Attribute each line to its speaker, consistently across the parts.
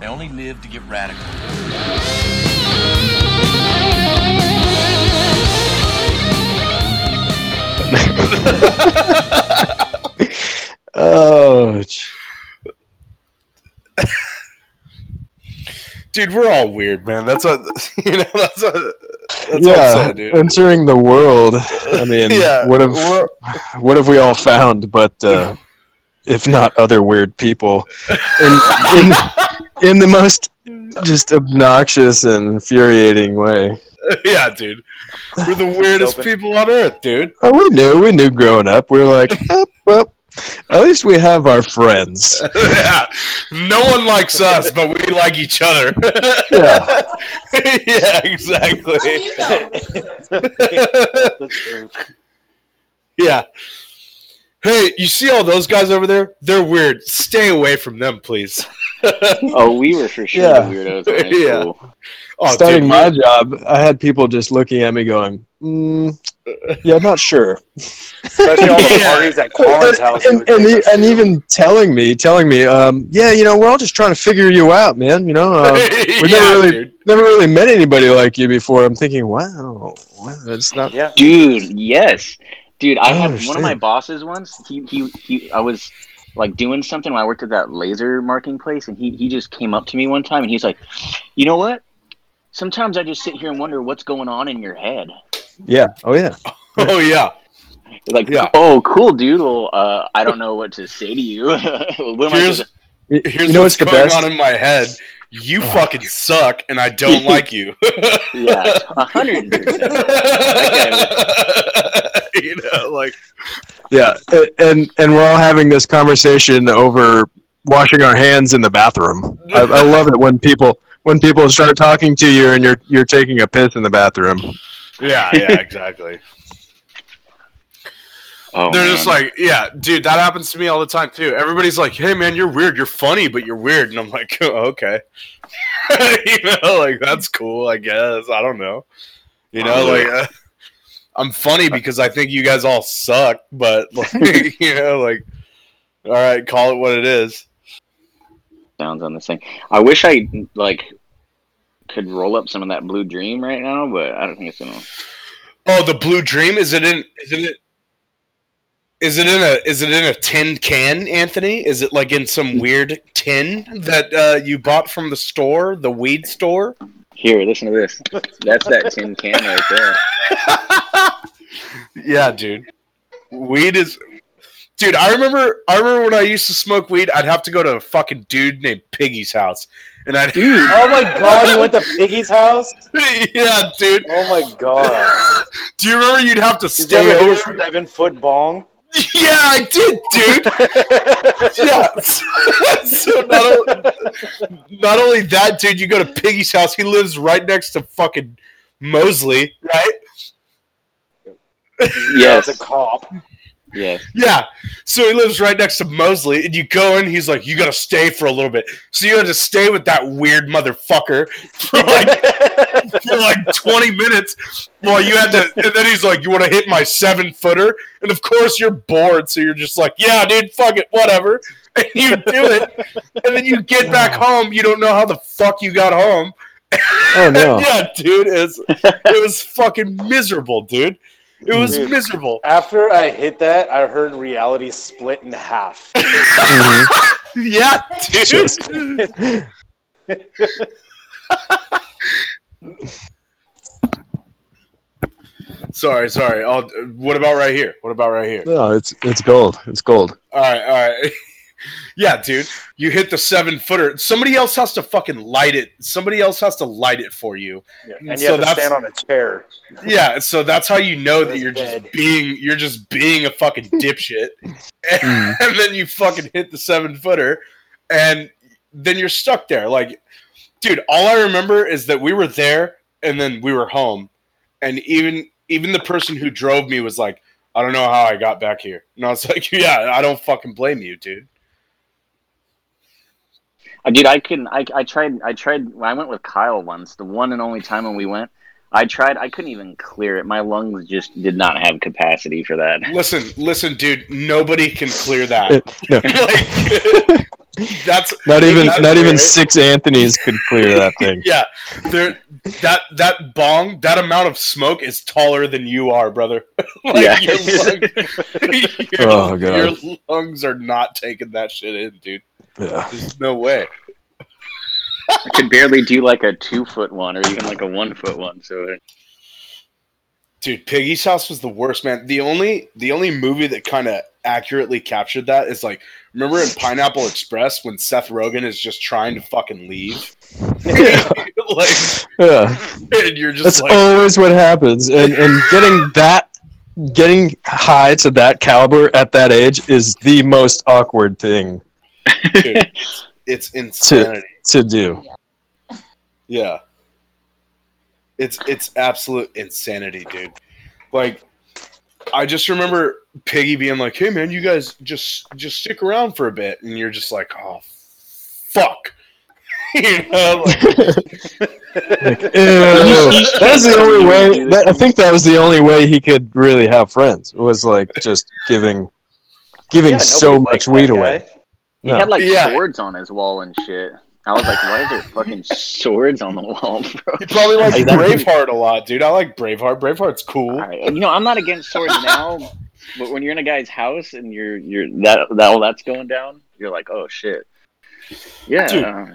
Speaker 1: They only live to get radical.
Speaker 2: Oh,
Speaker 3: Dude, we're all weird, man. That's what you know. That's what. That's what I'm
Speaker 2: yeah,
Speaker 3: saying, dude.
Speaker 2: entering the world. I mean,
Speaker 3: Yeah,
Speaker 2: what have
Speaker 3: we're-
Speaker 2: what have we all found? But uh, if not other weird people, in, in in the most just obnoxious and infuriating way.
Speaker 3: yeah, dude. We're the weirdest people on earth, dude.
Speaker 2: Oh, we knew, we knew growing up. We were like, eh, well, at least we have our friends.
Speaker 3: yeah. No one likes us, but we like each other.
Speaker 2: Yeah.
Speaker 3: yeah, exactly. Yeah. Hey, you see all those guys over there? They're weird. Stay away from them, please.
Speaker 4: Oh, we were for sure
Speaker 2: Yeah.
Speaker 4: weirdos in
Speaker 3: Yeah.
Speaker 4: school.
Speaker 3: Oh,
Speaker 2: Starting
Speaker 3: dude,
Speaker 2: my job, I had people just looking at me going, mm, yeah, I'm not sure.
Speaker 5: Especially all the
Speaker 3: Yeah.
Speaker 5: parties at Colin's house.
Speaker 2: and, and, and even telling me, telling me, um, yeah, you know, we're all just trying to figure you out, man. You know, um, we
Speaker 3: Yeah,
Speaker 2: never really,
Speaker 3: dude.
Speaker 2: never really met anybody like you before. I'm thinking, wow, wow, that's not.
Speaker 5: yeah.
Speaker 4: Dude, yes. Dude, I
Speaker 2: I
Speaker 4: had one of my bosses once. He, he, he, I was like doing something when I worked at that laser marking place, and he, he just came up to me one time and he's like, you know what? Sometimes I just sit here and wonder what's going on in your head.
Speaker 2: Yeah. Oh yeah.
Speaker 3: Oh yeah.
Speaker 4: Like,
Speaker 3: Yeah.
Speaker 4: oh, cool, dude. Well, uh, I don't know what to say to you. what am I
Speaker 3: Here's-
Speaker 4: supposed
Speaker 2: Y-
Speaker 3: Here's
Speaker 2: you know
Speaker 3: what's
Speaker 2: what's the
Speaker 3: going
Speaker 2: best?
Speaker 3: on in my head. You fucking suck, and I don't like you.
Speaker 4: yeah, a hundred percent.
Speaker 3: you know, like
Speaker 2: Yeah, and and we're all having this conversation over washing our hands in the bathroom. I, I love it when people when people start talking to you and you're you're taking a piss in the bathroom.
Speaker 3: yeah, yeah, exactly.
Speaker 4: Oh,
Speaker 3: They're
Speaker 4: man.
Speaker 3: just like, yeah, dude, that happens to me all the time too. Everybody's like, "Hey, man, you're weird. You're funny, but you're weird," and I'm like, oh, "Okay." you know, like that's cool, I guess. I don't know. You know, like uh, I'm funny because I think you guys all suck, but like, you know, like, all right, call it what it is.
Speaker 4: sounds on this thing. I wish I like could roll up some of that blue dream right now, but I don't think it's gonna.
Speaker 3: Oh, the blue dream is it in? Is it? Is it in a is it in a tin can, Anthony? Is it like in some weird tin that uh, you bought from the store, the weed store?
Speaker 4: Here, listen to this. That's that tin can right there.
Speaker 3: yeah, dude. Weed is Dude, I remember I remember when I used to smoke weed, I'd have to go to a fucking dude named Piggy's house. And I'd
Speaker 5: Oh my god, you went to Piggy's house?
Speaker 3: Yeah, dude.
Speaker 5: Oh my god.
Speaker 3: Do you remember you'd have to
Speaker 5: Did
Speaker 3: stay over?
Speaker 5: seven foot bong?
Speaker 3: Yeah, I did, dude. yeah. so not, o- not only that, dude, you go to Piggy's house. He lives right next to fucking Mosley, right?
Speaker 4: Yes.
Speaker 5: As a cop.
Speaker 4: Yes.
Speaker 3: Yeah. So he lives right next to Mosley, and you go in. He's like, "You got to stay for a little bit." So you had to stay with that weird motherfucker for like for like twenty minutes while you had to. And then he's like, "You want to hit my seven footer?" And of course you're bored, so you're just like, "Yeah, dude, fuck it, whatever." And you do it, and then you get back home. You don't know how the fuck you got home.
Speaker 2: Oh no.
Speaker 3: yeah, dude, it's it was fucking miserable, dude. It was
Speaker 5: Dude.
Speaker 3: miserable.
Speaker 5: After I hit that, I heard reality split in half.
Speaker 2: Mhm.
Speaker 3: Yeah, dude.
Speaker 2: Just-
Speaker 3: Sorry, sorry. I'll, what about right here? What about right here?
Speaker 2: No, it's it's gold. It's gold.
Speaker 3: All right, all right. yeah, dude. You hit the seven footer. Somebody else has to fucking light it. Somebody else has to light it for you.
Speaker 5: And you
Speaker 3: So
Speaker 5: have to
Speaker 3: that's-
Speaker 5: stand on a chair.
Speaker 3: Yeah, so that's how you know that you're just being you're just being a fucking dipshit.
Speaker 2: Mm.
Speaker 3: and then you fucking hit the seven footer and then you're stuck there. Like, dude, all I remember is that we were there and then we were home. And even even the person who drove me was like, I don't know how I got back here. And I was like, Yeah, I don't fucking blame you, dude.
Speaker 4: Uh, Dude, I couldn't. I, I tried. I tried. When I went with Kyle once, the one and only time when we went, I tried. I couldn't even clear it. My lungs just did not have capacity for that.
Speaker 3: Listen, listen, dude, nobody can clear that. Like That's
Speaker 2: Not even
Speaker 3: That's
Speaker 2: not even six Anthony's could clear that thing.
Speaker 3: yeah. There, that that bong, that amount of smoke is taller than you are, brother. like,
Speaker 4: Yeah.
Speaker 3: your, lung- your-
Speaker 2: Oh, God.
Speaker 3: your lungs are not taking that shit in, dude.
Speaker 2: Yeah.
Speaker 3: There's no way.
Speaker 4: I could barely do like a two foot one or even like a one foot one. So
Speaker 3: Dude, Piggy's House was the worst, man. The only the only movie that kind of accurately captured that is like remember in Pineapple Express when Seth Rogen is just trying to fucking leave, like,
Speaker 2: Yeah.
Speaker 3: and you're just
Speaker 2: That's
Speaker 3: like,
Speaker 2: always what happens. And and getting that getting high to that caliber at that age is the most awkward thing
Speaker 3: dude, it's insanity.
Speaker 2: to do.
Speaker 3: Yeah. It's it's absolute insanity, dude. Like I just remember Piggy being like, "Hey man, you guys just just stick around for a bit." And you're just like, "Oh fuck." you know, like,
Speaker 2: Like, ew. That's the only way. That, I think that was the only way he could really have friends. Was like just giving, giving
Speaker 5: Yeah,
Speaker 2: so much weed
Speaker 5: that
Speaker 2: away.
Speaker 5: Guy.
Speaker 4: he
Speaker 2: No.
Speaker 4: had like
Speaker 3: Yeah.
Speaker 4: swords on his wall and shit. I was like, why is there fucking swords on the wall, bro?
Speaker 3: you probably like
Speaker 4: Like,
Speaker 3: Braveheart a lot, dude. I like Braveheart. Braveheart's cool.
Speaker 4: All right. You know, I'm not against swords now, but when you're in a guy's house and you're you're that that all that's going down, you're like, oh shit. Yeah.
Speaker 3: Dude.
Speaker 4: uh,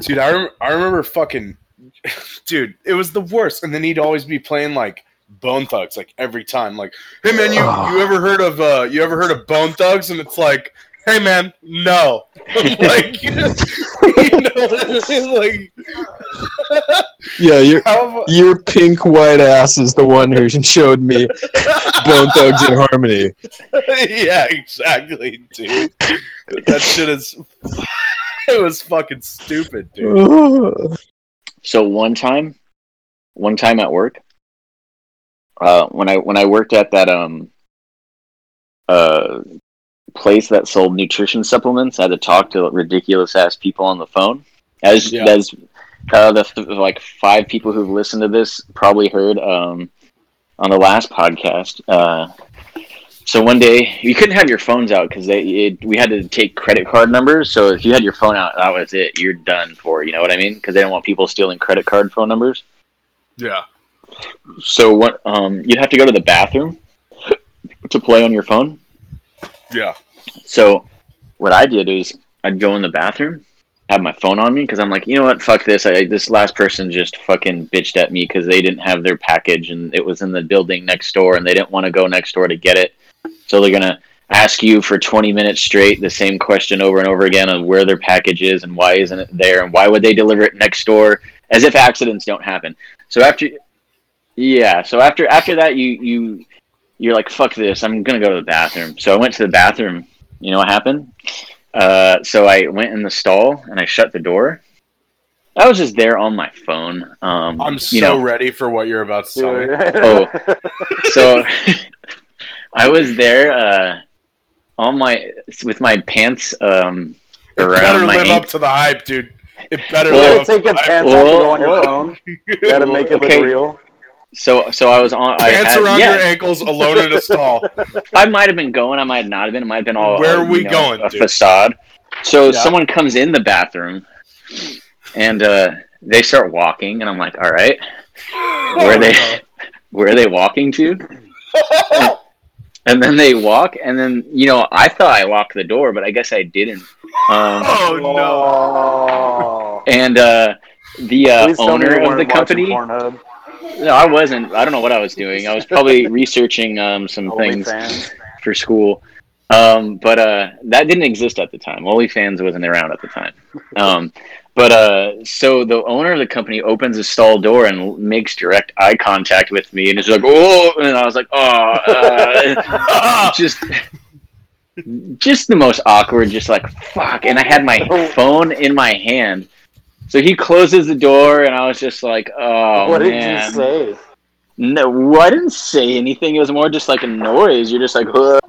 Speaker 3: Dude, I, rem- I remember fucking dude, it was the worst. And then he'd always be playing like Bone Thugs like every time. Like, hey man, you, you ever heard of uh you ever heard of Bone Thugs? And it's like, hey man, no. like you know, like
Speaker 2: Yeah, your
Speaker 3: how
Speaker 2: your pink white ass is the one who showed me Bone Thugs in Harmony.
Speaker 3: Yeah, exactly, dude. That shit is it was fucking stupid, dude.
Speaker 4: So one time, one time at work, uh, when I when I worked at that um uh place that sold nutrition supplements, I had to talk to ridiculous ass people on the phone. As
Speaker 3: Yeah.
Speaker 4: as uh, the like five people who've listened to this probably heard um on the last podcast. Uh, so one day you couldn't have your phones out because they it, we had to take credit card numbers. So if you had your phone out, that was it. You're done for. You know what I mean? Because they don't want people stealing credit card phone numbers.
Speaker 3: Yeah.
Speaker 4: So what? Um, you'd have to go to the bathroom to play on your phone.
Speaker 3: Yeah.
Speaker 4: So what I did is I'd go in the bathroom, have my phone on me because I'm like, you know what? Fuck this. I, this last person just fucking bitched at me because they didn't have their package and it was in the building next door and they didn't want to go next door to get it. So they're gonna ask you for 20 minutes straight the same question over and over again of where their package is and why isn't it there and why would they deliver it next door as if accidents don't happen. So after yeah, so after after that you you you're like fuck this, I'm going to go to the bathroom. So I went to the bathroom. You know what happened? Uh, so I went in the stall and I shut the door. I was just there on my phone. Um,
Speaker 3: I'm so
Speaker 4: you know,
Speaker 3: ready for what you're about to tell me.
Speaker 4: Oh. so I was there uh, on my with my pants um,
Speaker 3: It better
Speaker 4: around my
Speaker 3: live
Speaker 4: ankle.
Speaker 3: up to the hype, dude. It better
Speaker 4: Well,
Speaker 3: live up to
Speaker 5: take
Speaker 3: the
Speaker 5: your
Speaker 3: hype.
Speaker 5: pants off to
Speaker 4: Well,
Speaker 5: go on your
Speaker 4: well.
Speaker 5: phone. Gotta make it look real.
Speaker 4: So so I was on. I
Speaker 3: Pants
Speaker 4: had,
Speaker 3: around
Speaker 4: yeah,
Speaker 3: your ankles, alone in a stall.
Speaker 4: I might have been going. I might not have been. It might have been all.
Speaker 3: Where
Speaker 4: uh,
Speaker 3: are we
Speaker 4: know,
Speaker 3: going,
Speaker 4: A
Speaker 3: dude?
Speaker 4: facade. So
Speaker 3: Yeah.
Speaker 4: someone comes in the bathroom, and uh, they start walking, and I'm like, all right, where are they? Where are they walking to? And then they walk, and then you know, I thought I locked the door, but I guess I didn't. Um,
Speaker 3: Oh no!
Speaker 5: Oh.
Speaker 4: and uh, the uh,
Speaker 5: Please tell me you
Speaker 4: owner of the company. No, I wasn't. I don't know what I was doing. I was probably researching um, some things
Speaker 5: OnlyFans.
Speaker 4: for school. Um, but uh, that didn't exist at the time. OnlyFans wasn't around at the time. Um, but uh, so the owner of the company opens the stall door and makes direct eye contact with me, and is like, "Oh!" And I was like, "Oh!" Uh, just, just the most awkward. Just like fuck. And I had my phone in my hand. So he closes the door, and I was just like, "Oh
Speaker 5: what did you say?
Speaker 4: No, I didn't say anything. It was more just like a noise. You're just like, "Ugh."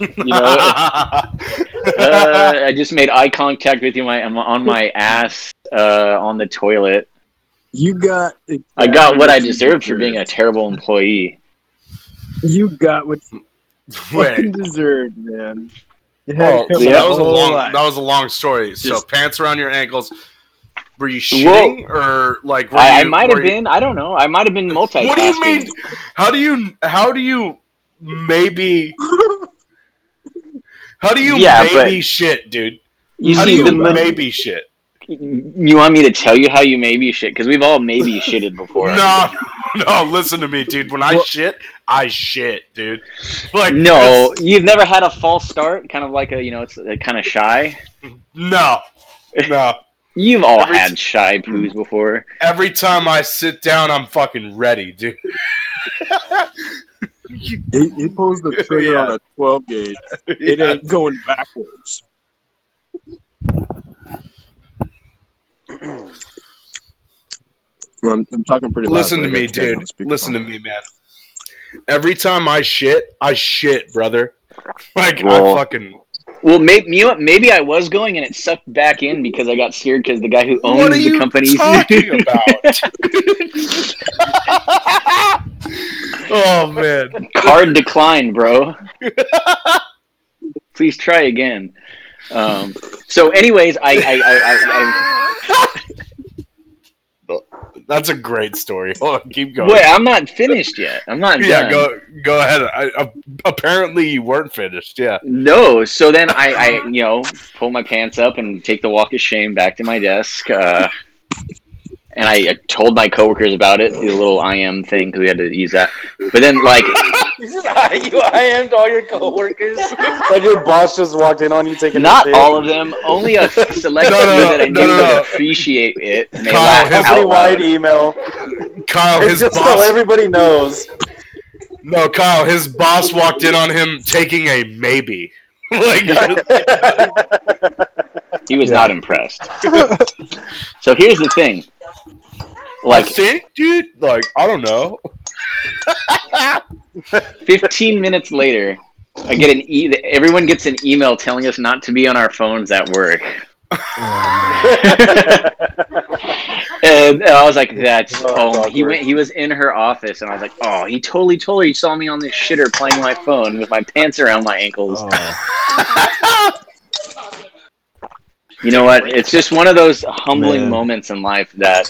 Speaker 4: you know. uh, I just made eye contact with you. My, I'm on my ass uh, on the toilet.
Speaker 1: You got.
Speaker 4: I got what I deserved for being a terrible employee.
Speaker 1: You got what you
Speaker 3: Wait,
Speaker 1: deserved, man.
Speaker 3: Oh, so that was a long that was a long story. So pants around your ankles. Were you shitting or like? Were
Speaker 4: I, I might
Speaker 3: were
Speaker 4: have
Speaker 3: you-
Speaker 4: been. I don't know. I might have been multitasking.
Speaker 3: What do you mean? How do you? How do you? Maybe. How do you
Speaker 4: Yeah,
Speaker 3: maybe shit, dude?
Speaker 4: You
Speaker 3: How do you
Speaker 4: the, the,
Speaker 3: maybe shit?
Speaker 4: you want me to tell you how you maybe shit? Because we've all maybe shitted before.
Speaker 3: No, no. Listen to me, dude. When I shit, I shit, dude. Like
Speaker 4: No, you've never had a false start, kind of like a you know, it's uh, kind of shy.
Speaker 3: no, no.
Speaker 4: You've all
Speaker 3: Every-
Speaker 4: had shy poos before.
Speaker 3: Every time I sit down, I'm fucking ready, dude.
Speaker 1: He, he pulls the trigger
Speaker 3: Yeah.
Speaker 1: on a 12 gauge. It
Speaker 3: Yeah.
Speaker 1: ain't going backwards. Well, I'm, I'm talking pretty.
Speaker 3: Listen
Speaker 1: but
Speaker 3: to me,
Speaker 1: got Ken on
Speaker 3: dude.
Speaker 1: speakerphone.
Speaker 3: Listen to me, man. Every time I shit, I shit, brother. Like
Speaker 4: Well,
Speaker 3: I fucking.
Speaker 4: Well, maybe you know? Maybe I was going and it sucked back in because I got scared because the guy who owns
Speaker 3: What are
Speaker 4: the
Speaker 3: you
Speaker 4: company.
Speaker 3: talking about? oh man.
Speaker 4: Card decline, bro. Please try again. Um, so, anyways, I, I, I, I,
Speaker 3: That's a great story. Hold on, keep going.
Speaker 4: wait, I'm not finished yet. I'm not
Speaker 3: yeah,
Speaker 4: done.
Speaker 3: go go ahead. I, I, apparently, you weren't finished. Yeah.
Speaker 4: No, so then I, I, you know, pull my pants up and take the walk of shame back to my desk. Uh, and I, I told my coworkers about it, the little IM thing, because we had to use that. But then, like,
Speaker 5: you IM'd all your coworkers. like your boss just walked in on you taking
Speaker 4: not
Speaker 5: a pic.
Speaker 4: all of them, only a select
Speaker 3: No, no,
Speaker 4: few that I
Speaker 3: no,
Speaker 4: knew
Speaker 3: no,
Speaker 4: would
Speaker 3: no.
Speaker 4: appreciate it. And they
Speaker 3: Kyle, his-
Speaker 5: Company-wide email.
Speaker 3: Kyle,
Speaker 5: It's
Speaker 3: his
Speaker 5: just so
Speaker 3: boss.
Speaker 5: everybody knows.
Speaker 3: No, Kyle, his boss walked in on him taking a maybe. like,
Speaker 4: He was
Speaker 2: Yeah.
Speaker 4: not impressed. so here's the thing.
Speaker 3: I
Speaker 4: Like
Speaker 3: think, dude. Like, I don't know.
Speaker 4: 15 minutes later, I get an e. Everyone gets an email telling us not to be on our phones at work. and, and I was like, "That's
Speaker 5: Oh,
Speaker 4: oh." He went. He was in her office, and I was like, "Oh, he totally, totally saw me on this shitter playing my phone with my pants around my ankles."
Speaker 2: Oh,
Speaker 4: You know what? It's just one of those humbling
Speaker 2: Man.
Speaker 4: moments in life that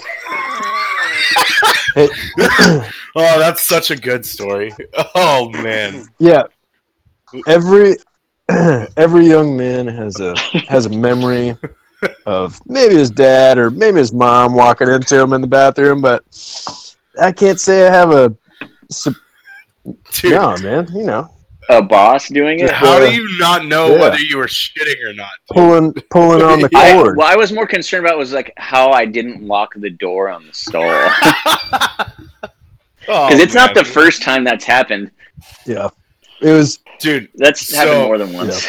Speaker 3: Oh, that's such a good story. Oh man.
Speaker 2: yeah. Every every young man has a has a memory of maybe his dad or maybe his mom walking into him in the bathroom, but I can't say I have a sup-
Speaker 3: Dude,
Speaker 2: no man. You know,
Speaker 4: a boss doing it.
Speaker 3: how do you not know
Speaker 2: Yeah.
Speaker 3: whether you were shitting or not? dude?
Speaker 2: pulling pulling on the
Speaker 4: I,
Speaker 2: cord.
Speaker 4: what I was more concerned about was like how I didn't lock the door on the stall
Speaker 3: Oh,
Speaker 4: because it's oh,
Speaker 3: not
Speaker 4: the first time that's happened.
Speaker 2: Yeah, it was.
Speaker 3: dude.
Speaker 4: That's
Speaker 3: So-
Speaker 4: happened more than once.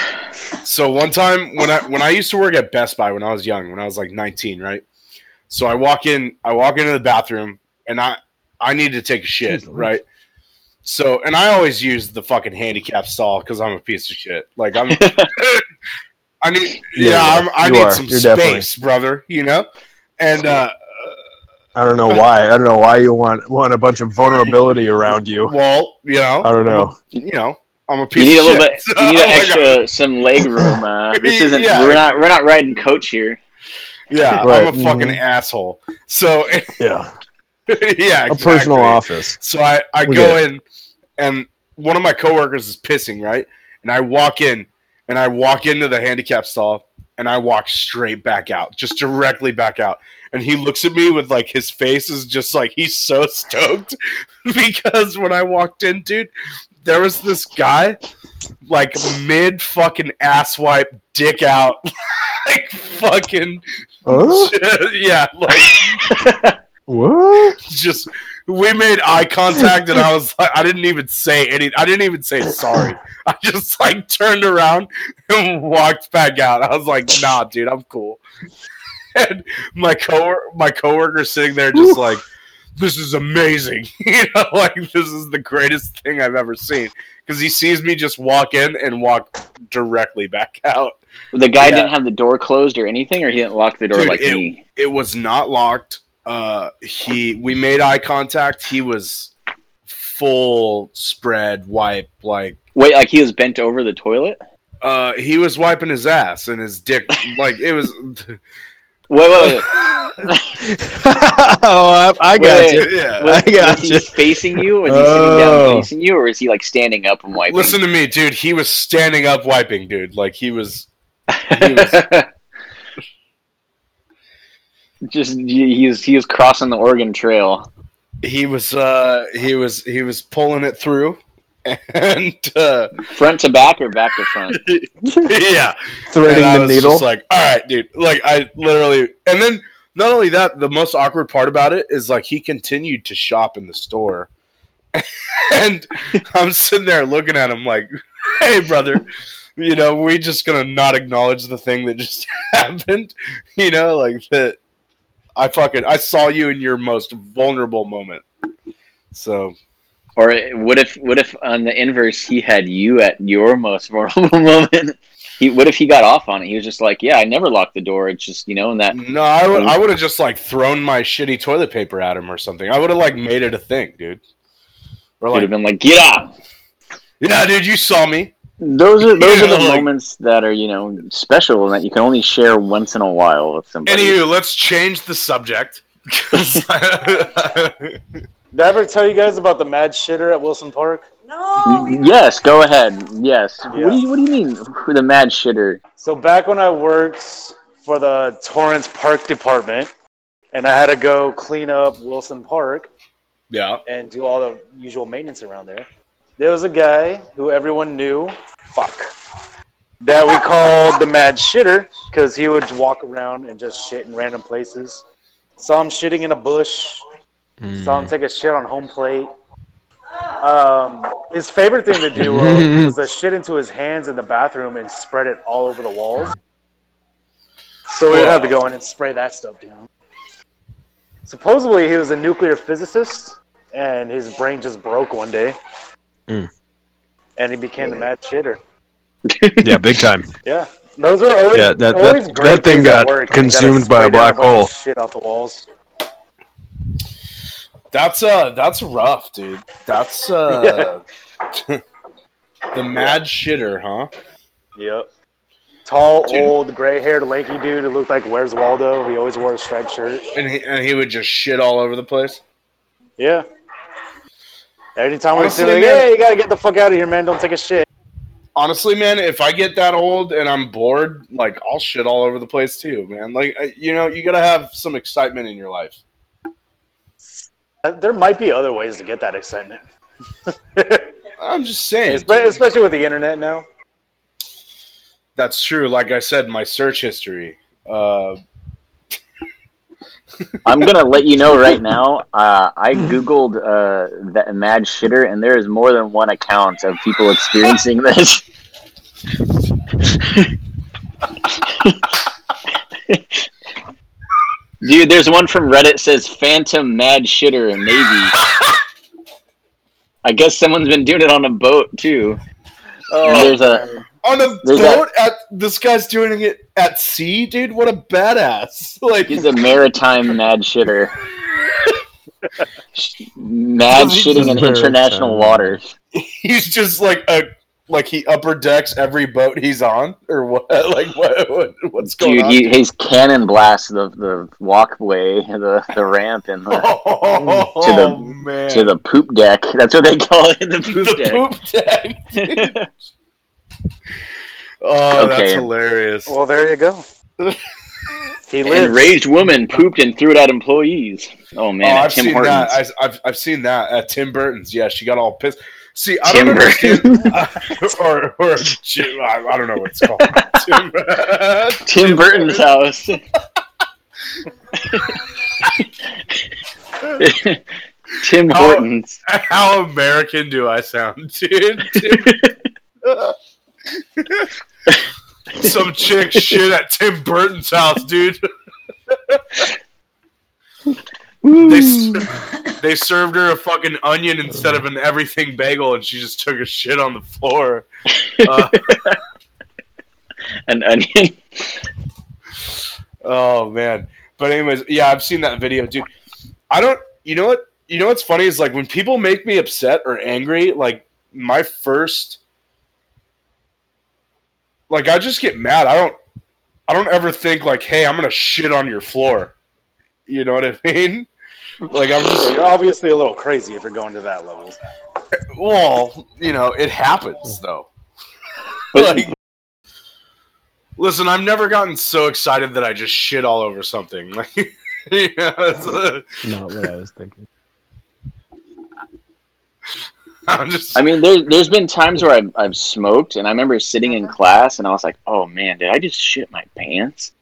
Speaker 3: So one time when I when I used to work at Best Buy when I was young, when I was like 19, right? So I walk in, I walk into the bathroom, and I I need to take a shit,
Speaker 2: Jeez,
Speaker 3: right? So and I always use the fucking handicap stall because I'm a piece of shit. Like I'm, I need yeah,
Speaker 2: Yeah,
Speaker 3: I'm, I
Speaker 2: you
Speaker 3: need
Speaker 2: are.
Speaker 3: some
Speaker 2: You're definitely-
Speaker 3: space, brother. You know, and uh,
Speaker 2: I don't know why. I don't know why you want want a bunch of vulnerability around you.
Speaker 3: well, you know,
Speaker 2: I don't know.
Speaker 3: you know, I'm a piece.
Speaker 4: You
Speaker 3: piece
Speaker 4: need a
Speaker 3: of
Speaker 4: little
Speaker 3: shit.
Speaker 4: bit. You need
Speaker 3: Oh
Speaker 4: an extra some leg room. Uh, this isn't.
Speaker 3: Yeah.
Speaker 4: We're not. We're not riding coach here.
Speaker 3: Yeah,
Speaker 2: Right,
Speaker 3: I'm a fucking
Speaker 2: mhm.
Speaker 3: asshole. So
Speaker 2: Yeah,
Speaker 3: yeah,
Speaker 2: a personal office.
Speaker 3: So I, I
Speaker 2: We
Speaker 3: go in and one of my coworkers is pissing, right? And I walk in and I walk into the handicap stall and I walk straight back out, just directly back out. And he looks at me with like his face is just like he's so stoked because when I walked in, dude, there was this guy like mid fucking ass wipe, dick out, like fucking
Speaker 2: Huh?
Speaker 3: yeah, like
Speaker 2: What?
Speaker 3: just we made eye contact and I was like I didn't even say any I didn't even say sorry. I just like turned around and walked back out. I was like, nah, dude, I'm cool. And my co my coworker sitting there just like this is amazing. you know, like this is the greatest thing I've ever seen. Because he sees me just walk in and walk directly back out.
Speaker 4: The guy
Speaker 3: Yeah.
Speaker 4: didn't have the door closed or anything, or he didn't lock the door
Speaker 3: Dude,
Speaker 4: like
Speaker 3: it-
Speaker 4: me.
Speaker 3: It was not locked. Uh, he we made eye contact. He was full spread wipe, like
Speaker 4: Wait, like he was bent over the toilet.
Speaker 3: Uh, he was wiping his ass and his dick, like it was.
Speaker 4: Wait, wait, wait.
Speaker 2: oh, I, I got
Speaker 4: Wait.
Speaker 2: you.
Speaker 3: yeah.
Speaker 4: Was,
Speaker 2: I got
Speaker 4: was he
Speaker 2: you.
Speaker 4: facing you? Was he sitting
Speaker 2: Oh.
Speaker 4: down facing you, or is he like standing up and wiping?
Speaker 3: Listen to me, dude. He was standing up wiping, dude. Like he was. he was-
Speaker 4: Just he he was he was crossing the Oregon Trail.
Speaker 3: He was. Uh, he was. He was pulling it through, and uh,
Speaker 4: Front to back or back to front?
Speaker 3: yeah.
Speaker 2: Threading
Speaker 3: And I
Speaker 2: the
Speaker 3: was
Speaker 2: needle.
Speaker 3: Just like, all right, dude. Like I literally, and then not only that, the most awkward part about it is like he continued to shop in the store, and I'm sitting there looking at him like, hey, brother. You know, we just gonna not acknowledge the thing that just happened. You know, like that. I fucking I saw you in your most vulnerable moment. So
Speaker 4: Or what if what if on the inverse he had you at your most vulnerable moment? He what if he got off on it? He was just like, "Yeah, I never locked the door. It's just you know." And that
Speaker 3: no, I would um, I would have just like thrown my shitty toilet paper at him or something. I would have like made it a thing, dude. Or
Speaker 4: would
Speaker 3: like,
Speaker 4: have been like, "Get out!"
Speaker 3: yeah, dude, you saw me.
Speaker 4: Those are those
Speaker 3: You
Speaker 4: are the
Speaker 3: like-
Speaker 4: moments that are you know special and that you can only share once in a while with somebody.
Speaker 3: Anywho, let's change the subject.
Speaker 5: Did I ever tell you guys about the mad shitter at Wilson Park?
Speaker 6: No.
Speaker 4: yes, go ahead. Yes.
Speaker 5: Yeah.
Speaker 4: What do you What do you mean? Who the mad shitter?
Speaker 5: So back when I worked for the Torrance Park Department, and I had to go clean up Wilson Park
Speaker 3: yeah.
Speaker 5: and do all the usual maintenance around there, there was a guy who everyone knew, fuck, that we called the mad shitter because he would walk around and just shit in random places. Saw him shitting in a bush. Saw him take a shit on home plate. Um, his favorite thing to do was, was to shit into his hands in the bathroom and spread it all over the walls. So we'd have to go in and spray that stuff down. Supposedly he was a nuclear physicist, and his brain just broke one day,
Speaker 2: Mm.
Speaker 5: and he became the mad shitter.
Speaker 2: yeah, big time.
Speaker 5: Yeah, those are always
Speaker 2: Yeah, that-
Speaker 5: always
Speaker 2: that-
Speaker 5: great
Speaker 2: that thing got
Speaker 5: work.
Speaker 2: Consumed by a black
Speaker 5: bunch of
Speaker 2: hole.
Speaker 5: Shit off the walls.
Speaker 3: That's uh that's rough, dude. That's uh the mad shitter, huh?
Speaker 5: Yep. Tall,
Speaker 3: Dude.
Speaker 5: old, gray-haired, lanky dude who looked like Where's Waldo. He always wore a striped shirt.
Speaker 3: And he and he would just shit all over the place.
Speaker 5: Yeah. Anytime we
Speaker 3: Honestly,
Speaker 5: see like,
Speaker 3: man-
Speaker 5: hey, you gotta get the fuck out of here, man. Don't take a shit.
Speaker 3: Honestly, man, if I get that old and I'm bored, like I'll shit all over the place too, man. Like you know, you gotta have some excitement in your life.
Speaker 5: Uh, There might be other ways to get that excitement.
Speaker 3: I'm just saying.
Speaker 5: Especially with the internet now.
Speaker 3: That's true. Like I said, my search history. Uh,
Speaker 4: I'm gonna let you know right now. Uh, I googled uh, that mad shitter, and there is more than one account of people experiencing this. Dude, there's one from Reddit says Phantom Mad Shitter and Navy. I guess someone's been doing it on a boat too.
Speaker 3: Oh,
Speaker 4: There's a
Speaker 3: on a
Speaker 4: There's
Speaker 3: boat at this guy's doing it at sea, dude. What a badass! Like
Speaker 4: he's a maritime mad shitter. Mad shitting in international waters.
Speaker 3: he's just like a like he upper decks every boat he's on, or what? Like what? what what's going
Speaker 4: Dude,
Speaker 3: on?
Speaker 4: he, he's cannon blast the the walkway, the the ramp, and the,
Speaker 3: oh,
Speaker 4: to the- oh,
Speaker 3: man.
Speaker 4: to the poop deck. That's what they call it, the poop
Speaker 3: the
Speaker 4: deck.
Speaker 3: poop deck. Oh, that's hilarious.
Speaker 5: Well, there you go. He lives.
Speaker 4: Enraged woman pooped and threw it at employees. Oh
Speaker 3: oh,
Speaker 4: man, at
Speaker 3: I've
Speaker 4: Tim
Speaker 3: seen
Speaker 4: Hortons.
Speaker 3: that. I, I've I've seen that at Tim Burton's. Yeah, she got all pissed. See, I
Speaker 4: Tim
Speaker 3: don't understand.
Speaker 4: Burton.
Speaker 3: or or Jim- I, I don't know what it's called. Tim, uh,
Speaker 4: Tim Burton's house. Tim
Speaker 3: How-
Speaker 4: Hortons.
Speaker 3: How American do I sound, dude? Some chick shit at Tim Burton's house, dude. They, they served her a fucking onion instead of an everything bagel, and she just took a shit on the floor. Uh,
Speaker 4: An onion.
Speaker 3: oh man! But anyways, yeah, I've seen that video, dude. I don't. You know what? You know what's funny is like when people make me upset or angry. Like my first like I just get mad. I don't I don't ever think like, hey, I'm gonna shit on your floor. You know what I mean? Like I'm just
Speaker 5: you're obviously a little crazy if you're going to that level.
Speaker 3: well, you know, it happens though. Like, listen, I've never gotten so excited that I just shit all over something. Like, you know, it's, uh,
Speaker 2: Not what I was thinking.
Speaker 3: I'm just.
Speaker 4: I mean, there's there's been times where I've I've smoked, and I remember sitting in class, and I was like, "Oh man, did I just shit my pants?"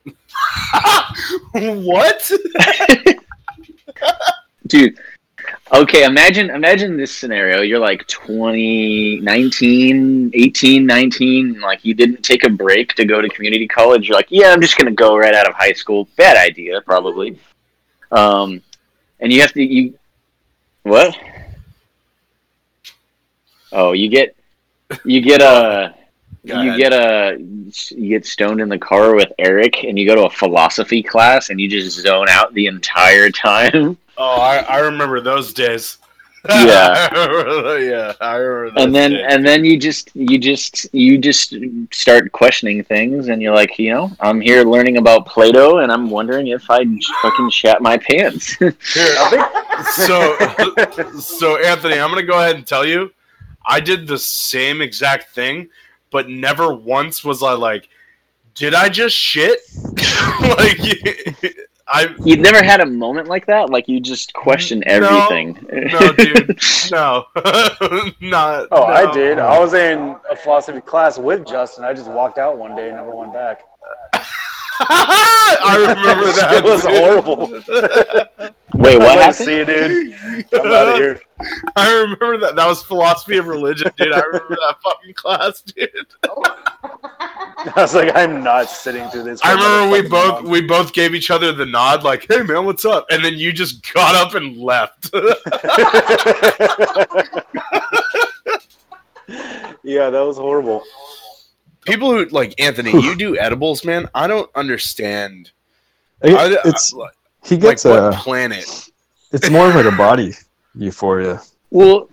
Speaker 3: what?
Speaker 4: dude okay imagine imagine this scenario. You're like 20 19 18 19 like you didn't take a break to go to community college. You're like yeah i'm just gonna go right out of high school. Bad idea probably. Um and you have to you what? Oh you get you get a
Speaker 3: Go
Speaker 4: you
Speaker 3: ahead.
Speaker 4: get a you get stoned in the car with Eric and you go to a philosophy class and you just zone out the entire time.
Speaker 3: Oh, I, I remember those days.
Speaker 4: Yeah.
Speaker 3: yeah, I remember. Those
Speaker 4: and then
Speaker 3: days.
Speaker 4: and then you just you just you just start questioning things and you're like, you know, I'm here learning about Plato and I'm wondering if I fucking shat my pants.
Speaker 3: Here, so so Anthony, I'm gonna go ahead and tell you, I did the same exact thing, but never once was I like, did I just shit? like I
Speaker 4: You've never had a moment like that, like you just question everything.
Speaker 3: no, dude. no, not.
Speaker 5: Oh, I did. I was in a philosophy class with Justin. I just walked out one day and never went back.
Speaker 3: I remember that.
Speaker 5: It was
Speaker 3: dude.
Speaker 5: horrible.
Speaker 4: Wait, what
Speaker 5: I'd like to
Speaker 4: happened?
Speaker 5: See you, dude. I'm out of here.
Speaker 3: I remember that. That was philosophy of religion, dude. I remember that fucking class, dude.
Speaker 5: I was like, I'm not sitting through this.
Speaker 3: I remember we both
Speaker 5: fucking
Speaker 3: we both gave each other the nod, like, "Hey, man, what's up?" And then you just got up and left.
Speaker 5: yeah, that was horrible.
Speaker 3: People who like Anthony, you do edibles, man. I don't understand. I,
Speaker 2: it's
Speaker 3: I-
Speaker 2: he
Speaker 3: like
Speaker 2: gets
Speaker 3: what
Speaker 2: a.
Speaker 3: planet?
Speaker 2: It's more of like a body euphoria.
Speaker 4: Well,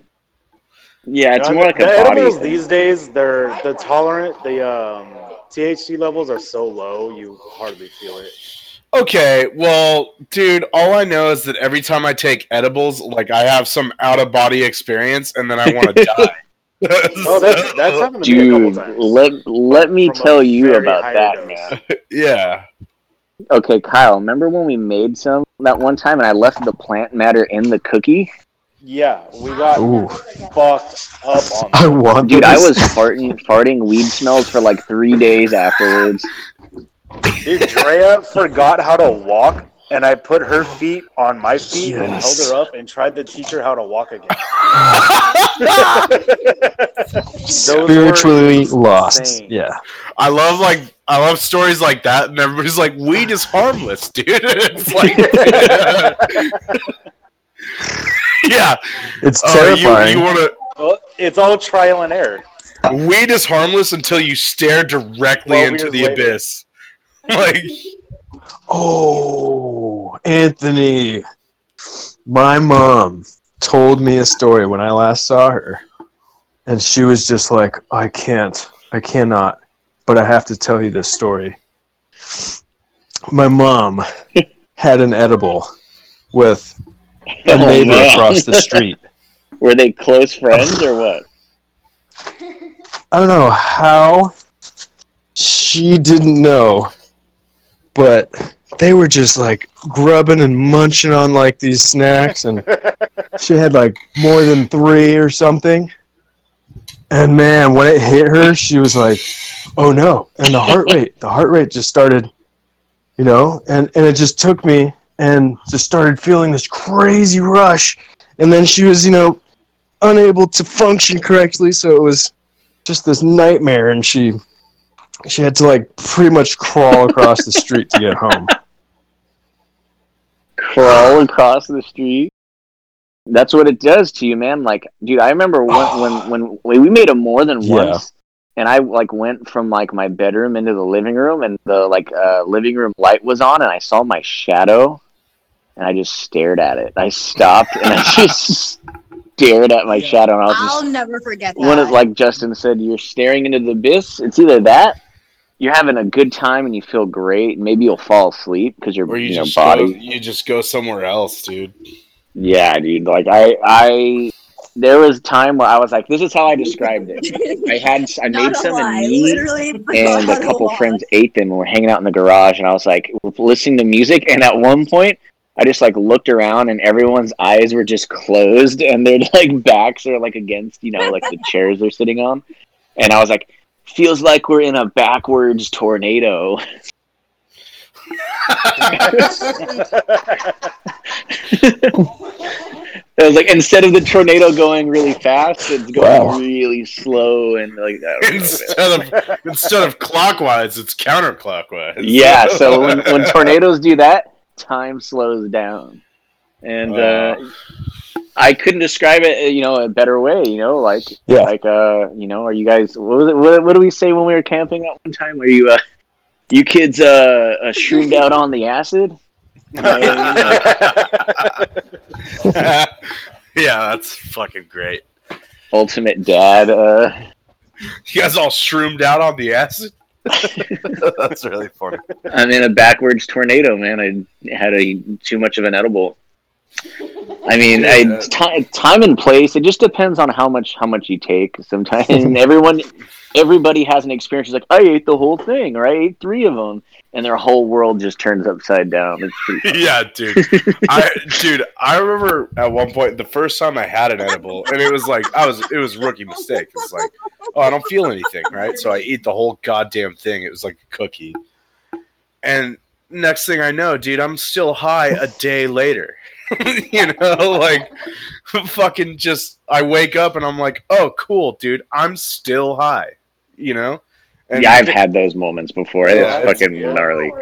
Speaker 4: yeah, it's
Speaker 5: You know,
Speaker 4: more like
Speaker 5: the
Speaker 4: a body.
Speaker 5: edibles
Speaker 4: thing.
Speaker 5: these days. They're the tolerant. The um, THC levels are so low, you hardly feel it.
Speaker 3: Okay, well, dude, all I know is that every time I take edibles, like I have some out of body experience, and then I want to die.
Speaker 5: Oh, that's that's happened to me a couple
Speaker 4: Dude,
Speaker 5: times.
Speaker 4: let let me
Speaker 5: From
Speaker 4: tell you about that,
Speaker 5: dose.
Speaker 4: man.
Speaker 3: yeah.
Speaker 4: Okay, Kyle, remember when we made some that one time and I left the plant matter in the cookie?
Speaker 5: Yeah, we got
Speaker 2: Ooh,
Speaker 5: fucked up on
Speaker 2: I
Speaker 5: that.
Speaker 2: want.
Speaker 4: Dude, I was farting farting weed smells for like three days afterwards.
Speaker 5: Dude, Drea forgot how to walk, and I put her feet on my feet and held her up and tried to teach her how to walk again. Those
Speaker 2: spiritually lost.
Speaker 5: insane.
Speaker 2: Yeah.
Speaker 3: I love like I love stories like that, and everybody's like, "Weed is harmless, dude." it's like, yeah,
Speaker 2: It's
Speaker 3: Oh, you,
Speaker 2: terrifying.
Speaker 3: you want to?
Speaker 5: Well, it's all trial and error.
Speaker 3: Weed is harmless until you stare directly into the
Speaker 5: later.
Speaker 3: abyss. Like,
Speaker 2: Oh, Anthony. My mom told me a story when I last saw her. And she was just like, I can't. I cannot. But I have to tell you this story. My mom had an edible with a
Speaker 4: Oh,
Speaker 2: neighbor across the street.
Speaker 4: Were they close friends or what?
Speaker 2: I don't know how she didn't know, but they were just like grubbing and munching on like these snacks, and she had like more than three or something. And man, when it hit her, she was like, "Oh no!" And the heart rate, the heart rate just started, you know, and and it just took me and just started feeling this crazy rush, and then she was, you know, unable to function correctly, so it was just this nightmare and she she had to like pretty much crawl across the street to get home
Speaker 4: Crawl across the street. That's what it does to you, man. Like, dude, I remember when when when we we made them more than
Speaker 2: Yeah.
Speaker 4: once, and I like went from like my bedroom into the living room, and the like uh, living room light was on, and I saw my shadow, and I just stared at it. I stopped and I just stared at my shadow, and I was
Speaker 6: I'll
Speaker 4: just
Speaker 6: never forget that.
Speaker 4: one of like Justin said, you're staring into the abyss. It's either that you're having a good time and you feel great. Maybe you'll fall asleep because your
Speaker 3: Or you,
Speaker 4: you know
Speaker 3: just
Speaker 4: body.
Speaker 3: go, you just go somewhere else, dude.
Speaker 4: Yeah, dude. Like I, I, there was a time where I was like, this is how I described it. I had, I made some
Speaker 6: lie,
Speaker 4: and me and a couple
Speaker 6: lie.
Speaker 4: friends ate them and we're hanging out in the garage and I was like listening to music and at one point I just like looked around and everyone's eyes were just closed and their like backs are like against, you know, like the chairs they're sitting on. And I was like, feels like we're in a backwards tornado. It was like instead of the tornado going really fast, it's going
Speaker 2: Wow.
Speaker 4: really slow and like I.
Speaker 3: Instead of instead of clockwise, it's counterclockwise.
Speaker 4: yeah. So when, when tornadoes do that, time slows down, and uh, I couldn't describe it, uh, you know, a better way. You know, like
Speaker 2: Yeah.
Speaker 4: like uh, you know, are you guys? What was it? What, what did we say when we were camping at one time? Are you uh, you kids uh, uh shroomed out on the acid? You know what I mean? Like,
Speaker 3: yeah, that's fucking great.
Speaker 4: ultimate dad. Uh,
Speaker 3: You guys all shroomed out on the acid. that's really funny.
Speaker 4: I'm in a backwards tornado, man. I had a too much of an edible. I mean,
Speaker 3: Yeah.
Speaker 4: ti time and place. It just depends on how much how much you take. Sometimes everyone, everybody has an experience. It's like I ate the whole thing, or I ate three of them, and their whole world just turns upside down. It's pretty.
Speaker 3: yeah, dude. I dude, I remember at one point the first time I had an edible, and it was like I was it was rookie mistake. It's like, oh, I don't feel anything, right? So I eat the whole goddamn thing. It was like a cookie, and next thing I know, dude, I'm still high a day later. you know, like fucking just I wake up and I'm like, oh, cool, dude, I'm still high. You know. And
Speaker 4: yeah, I've had those moments before.
Speaker 3: Yeah,
Speaker 4: it's
Speaker 3: it's-
Speaker 4: fucking gnarly.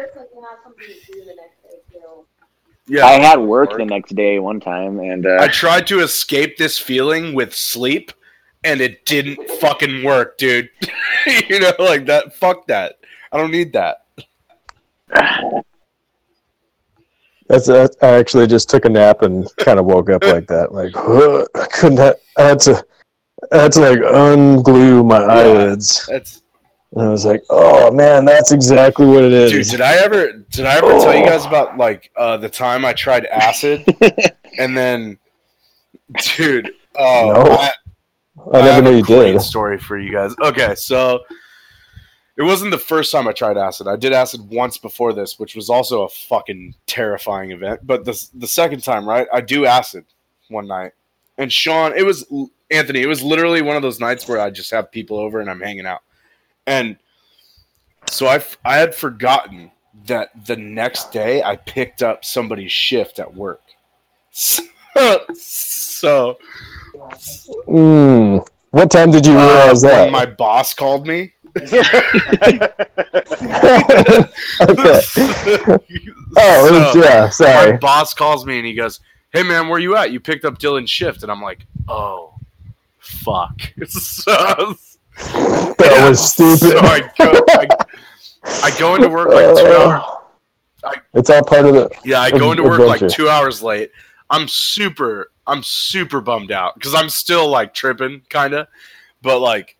Speaker 3: yeah.
Speaker 4: I had work the next day one time, and
Speaker 3: I
Speaker 4: uh,
Speaker 3: tried to escape this feeling with sleep, and it didn't fucking work, dude. you know, like that. Fuck that. I don't need that.
Speaker 2: That's that. I actually just took a nap and kind of woke up like that. Like I couldn't. ha- I had to. I had to like unglue my eyelids.
Speaker 3: That's
Speaker 2: And I was like, "Oh man, that's exactly what it is." dude.
Speaker 3: Did I ever? Did I ever tell you guys about like uh, the time I tried acid, and then, dude. Oh,
Speaker 2: No.
Speaker 3: I,
Speaker 2: I never
Speaker 3: have
Speaker 2: knew you did.
Speaker 3: Story for you guys. Okay, so it wasn't the first time I tried acid. I did acid once before this, which was also a fucking terrifying event. But the the second time, right? I do acid one night, and Sean, it was Anthony. It was literally one of those nights where I just have people over and I'm hanging out, and so I I had forgotten that the next day I picked up somebody's shift at work. So, so
Speaker 2: Mm. What time did you realize
Speaker 3: when
Speaker 2: that?
Speaker 3: my boss called me.
Speaker 2: Okay. Oh,
Speaker 3: So,
Speaker 2: yeah.
Speaker 3: my
Speaker 2: Sorry.
Speaker 3: boss calls me and he goes, "Hey man, where you at? You picked up Dylan's shift." And I'm like, "Oh, fuck." so,
Speaker 2: That was stupid.
Speaker 3: So I go, I, I go into work like two hours.
Speaker 2: Uh, it's all part of the.
Speaker 3: Yeah, I go into work like two hours late. I'm super, I'm super bummed out because I'm still like tripping, kind of. But like,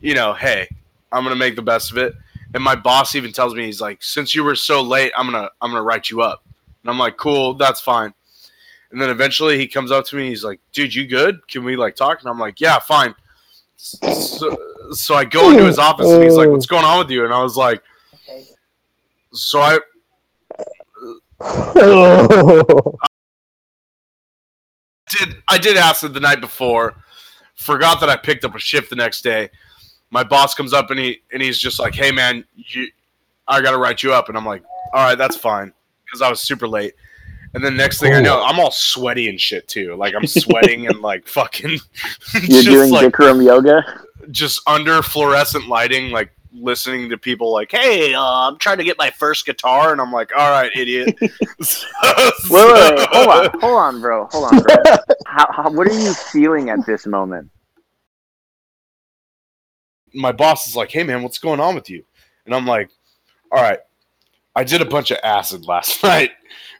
Speaker 3: you know, hey, I'm gonna make the best of it. And my boss even tells me he's like, since you were so late, I'm gonna, I'm gonna write you up. And I'm like, cool, that's fine. And then eventually he comes up to me. He's like, dude, you good? Can we like talk? And I'm like, yeah, fine. So, so I go into his office and he's like, what's going on with you? And I was like, so I, did I did acid the night before. Forgot that I picked up a shift the next day. My boss comes up and he and he's just like, "Hey man, you, I got to write you up." And I'm like, "All right, that's fine," because I was super late. And then next thing I know, I'm all sweaty and shit too. Like I'm sweating and like fucking
Speaker 4: you're doing
Speaker 3: like
Speaker 4: Bikram yoga.
Speaker 3: just under fluorescent lighting, like listening to people like, "Hey, uh, I'm trying to get my first guitar," and I'm like, "All right, idiot." So-
Speaker 4: Wait, wait, wait, hold on, hold on, bro, hold on, bro. How, how, what are you feeling at this moment?
Speaker 3: My boss is like, "Hey man, what's going on with you?" And I'm like, "All right, I did a bunch of acid last night."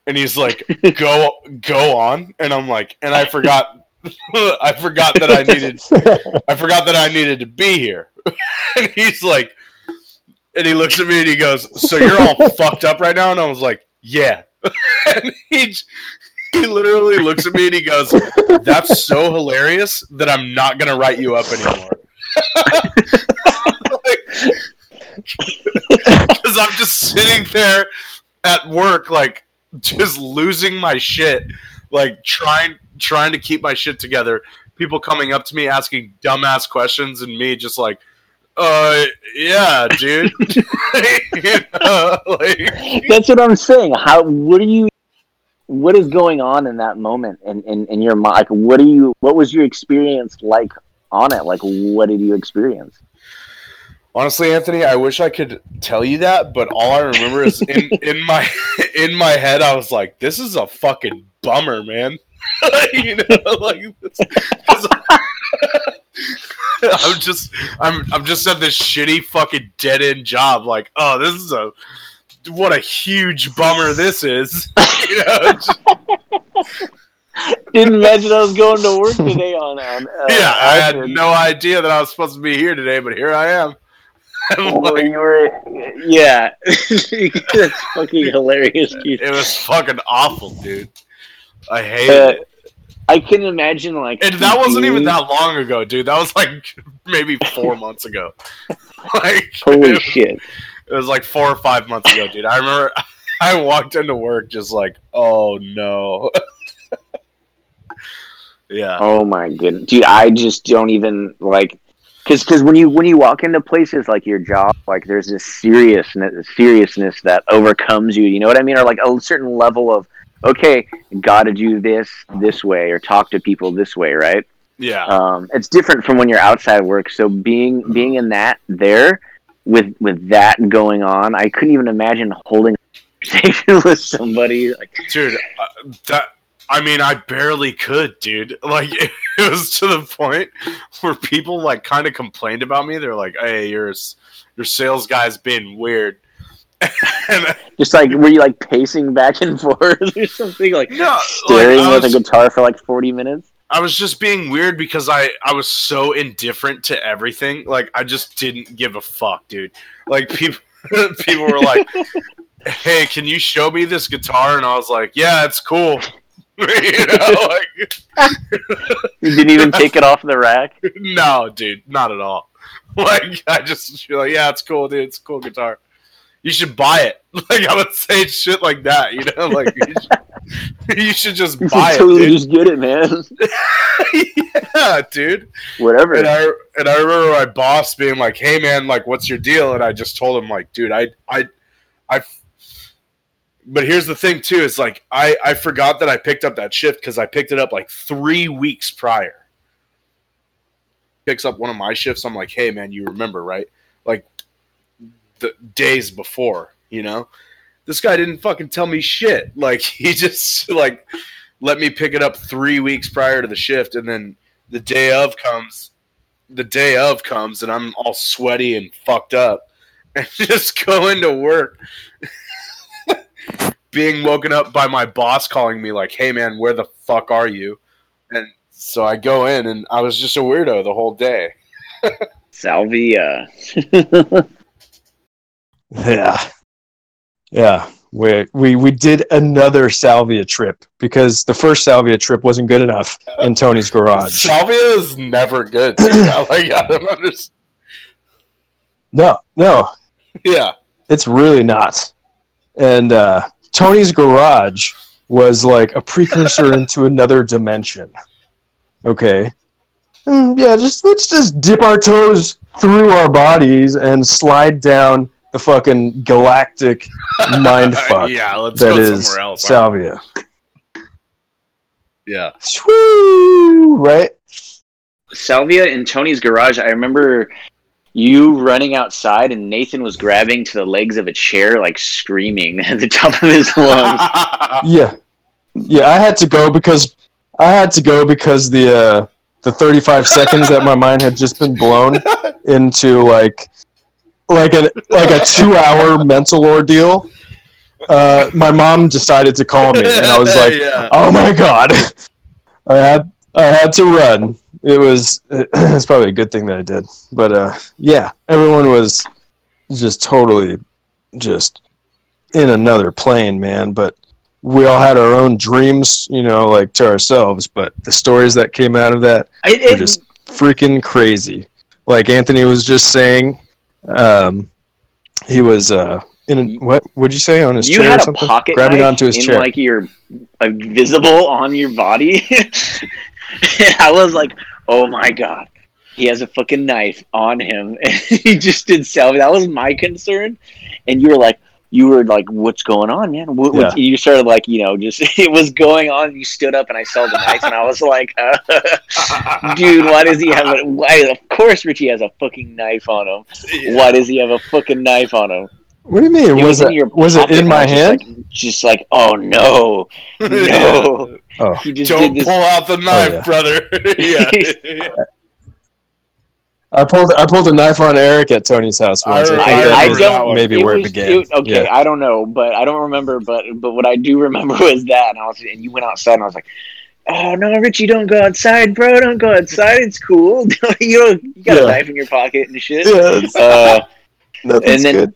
Speaker 3: And he's like, "Go go on." And I'm like, "And I forgot I forgot that I needed I forgot that I needed to be here." and he's like and he looks at me and he goes, "So you're all fucked up right now?" And I was like, "Yeah." and he he literally looks at me and he goes, "That's so hilarious that I'm not gonna write you up anymore." Because I'm just sitting there at work, like just losing my shit, like trying trying to keep my shit together. People coming up to me asking dumbass questions, and me just like, "Uh, yeah, dude." You know, like,
Speaker 4: That's what I'm saying. How? What are you? What is going on in that moment in, in, in your mind? Like, what do you? What was your experience like on it? Like, what did you experience?
Speaker 3: Honestly, Anthony, I wish I could tell you that, but all I remember is in, in my in my head, I was like, "This is a fucking bummer, man." you know, like this, 'cause I'm just I'm I'm just at this shitty fucking dead end job. Like, oh, this is a what a huge bummer this is. you know, just-
Speaker 4: Didn't imagine I was going to work today on. on uh,
Speaker 3: yeah, I had no idea that I was supposed to be here today, but here I am. Like,
Speaker 4: you were, yeah, that's fucking hilarious. dude.
Speaker 3: it was fucking awful, dude. I hate
Speaker 4: Uh,
Speaker 3: it.
Speaker 4: I can imagine like,
Speaker 3: And that wasn't even that long ago, dude. That was like maybe four months ago. Like
Speaker 4: Holy
Speaker 3: it,
Speaker 4: shit!
Speaker 3: it was like four or five months ago, dude. I remember I walked into work just like, oh no. Yeah.
Speaker 4: Oh my goodness, dude! I just don't even like, because because when you when you walk into places like your job, like there's this seriousness seriousness that overcomes you. You know what I mean? Or like a certain level of okay, got to do this this way or talk to people this way, right?
Speaker 3: Yeah.
Speaker 4: um, it's different from when you're outside work. So being being in that there with with that going on, I couldn't even imagine holding a conversation with somebody. Like,
Speaker 3: dude uh, that i mean i barely could dude. Like it was to the point where people like kind of complained about me. They're like hey your your sales guy's being weird. And
Speaker 4: just like were you like pacing back and forth or something? Like
Speaker 3: no like,
Speaker 4: staring the
Speaker 3: was,
Speaker 4: guitar for like forty minutes.
Speaker 3: I was just being weird because i i was so indifferent to everything. Like i just didn't give a fuck dude. Like people people were like hey can you show me this guitar? And i was like yeah it's cool you know like
Speaker 4: You didn't even take it off the rack.
Speaker 3: no, dude, not at all. Like I just like, yeah, it's cool, dude. It's a cool guitar. You should buy it. Like I would say shit like that, you know, like you should, you should just buy it,
Speaker 4: just get it, man.
Speaker 3: dude. yeah, dude.
Speaker 4: Whatever.
Speaker 3: And I and I remember my boss being like, "Hey, man, like, what's your deal?" And I just told him, like, "Dude, I, I, I." But here's the thing, too. Is like I I forgot that I picked up that shift because I picked it up like three weeks prior. Picks up one of my shifts. I'm like, "Hey, man, you remember, right? Like the days before, you know." This guy didn't fucking tell me shit. Like he just like let me pick it up three weeks prior to the shift, and then the day of comes the day of comes and I'm all sweaty and fucked up and just go into work being woken up by my boss calling me like, "Hey man, where the fuck are you?" And so I go in and I was just a weirdo the whole day.
Speaker 4: Salvia.
Speaker 2: Yeah. Yeah. We, we we did another salvia trip because the first salvia trip wasn't good enough in Tony's garage.
Speaker 3: Salvia is never good. dude. I like I don't understand.
Speaker 2: No, no,
Speaker 3: Yeah.
Speaker 2: it's really not. And uh, Tony's garage was like a precursor into another dimension. Okay. Mm, yeah, just let's just dip our toes through our bodies and slide down the fucking galactic mind fuck
Speaker 3: yeah, let's
Speaker 2: that
Speaker 3: go
Speaker 2: is
Speaker 3: somewhere else.
Speaker 2: salvia.
Speaker 3: yeah.
Speaker 2: Swoo, right?
Speaker 4: Salvia in Tony's garage. I remember you running outside and Nathan was grabbing to the legs of a chair, like screaming at the top of his lungs.
Speaker 2: Yeah, yeah. I had to go because I had to go because the uh, the 35 seconds that my mind had just been blown into like like a like a two hour mental ordeal. Uh, my mom decided to call me, and I was like,
Speaker 3: yeah.
Speaker 2: "Oh my god!" I had I had to run. It was it's probably a good thing that I did, but uh, yeah, everyone was just totally just in another plane, man. But we all had our own dreams, you know, like to ourselves. But the stories that came out of that
Speaker 4: It,
Speaker 2: were
Speaker 4: it,
Speaker 2: just freaking crazy. Like Anthony was just saying, um, he was uh, in a, what would you say on his
Speaker 4: you
Speaker 2: chair
Speaker 4: had
Speaker 2: or
Speaker 4: a
Speaker 2: something,
Speaker 4: pocket
Speaker 2: grabbing onto his
Speaker 4: in
Speaker 2: chair.
Speaker 4: like your uh, visible on your body. I was like, oh my god, he has a fucking knife on him, and he just did salvia. That was my concern, and you were like. You were like, "What's going on, man?" What, what- You started like, you know, just it was going on. You stood up, and I saw the knife, and I was like, uh, "Dude, why does he have a? Why? Of course, Richie has a fucking knife on him. Why does he have a fucking knife on him?"
Speaker 2: What do you mean?
Speaker 4: It
Speaker 2: was
Speaker 4: in
Speaker 2: it
Speaker 4: your
Speaker 2: was it in my
Speaker 4: I just
Speaker 2: hand?
Speaker 4: Like, just like, oh no, no.
Speaker 2: Oh.
Speaker 4: He just
Speaker 3: Don't
Speaker 4: did
Speaker 3: pull out the knife,
Speaker 2: yeah.
Speaker 3: brother. yeah.
Speaker 2: I pulled I pulled a knife on Eric at Tony's house once. I,
Speaker 3: I-
Speaker 4: I, I don't.
Speaker 2: maybe
Speaker 4: it
Speaker 2: where it
Speaker 4: was-
Speaker 2: began.
Speaker 4: okay,
Speaker 2: Yeah.
Speaker 4: I don't know, but I don't remember. But but what I do remember was that, and I was and you went outside, and I was like, oh no, Richie, don't go outside, bro. Don't go outside. It's cool. you don't, you got
Speaker 2: Yeah.
Speaker 4: a knife in your pocket and shit.
Speaker 2: Yeah,
Speaker 4: Uh, and then-
Speaker 2: good.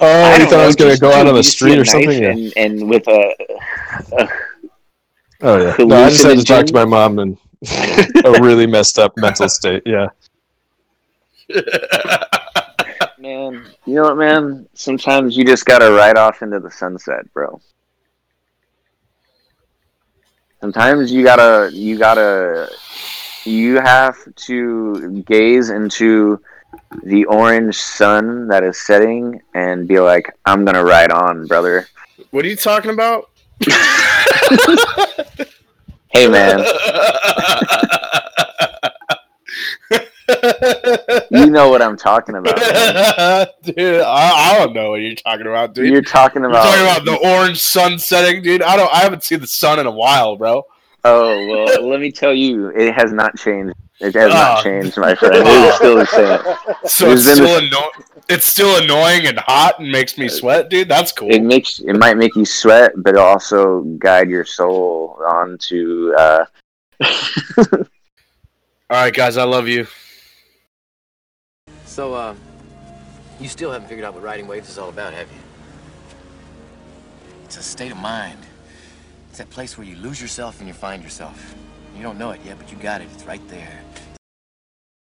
Speaker 2: Oh, you
Speaker 4: don't
Speaker 2: thought I was going to go out on the street or something?
Speaker 4: knife
Speaker 2: Yeah.
Speaker 4: And, and with a,
Speaker 2: Oh yeah. No, I just had to talk to my mom in a really messed up mental state. Yeah.
Speaker 4: Man, you know what, man? Sometimes you just gotta ride off into the sunset, bro. Sometimes you gotta, you gotta, you have to gaze into the orange sun that is setting and be like, I'm gonna ride on, brother.
Speaker 3: what are you talking about?
Speaker 4: Hey, man, you know what I'm talking about.
Speaker 3: dude, I, I don't know what you're talking about, dude. You're,
Speaker 4: You're talking about,
Speaker 3: talking about the orange sun setting, dude. I don't. I haven't seen the sun in a while, bro.
Speaker 4: Oh well, let me tell you, it has not changed. It has
Speaker 3: Oh.
Speaker 4: not changed, my friend. It is still the same.
Speaker 3: So
Speaker 4: There's
Speaker 3: it's
Speaker 4: been
Speaker 3: still anno- It's still annoying and hot and makes me sweat, dude. That's cool.
Speaker 4: It makes it might make you sweat, but also guide your soul onto. Uh,
Speaker 3: All right, guys, I love you.
Speaker 6: So, uh, you still haven't figured out what riding waves is all about, have you? It's a state of mind. It's that place where you lose yourself and you find yourself. You don't know it yet, but you got it. It's right there.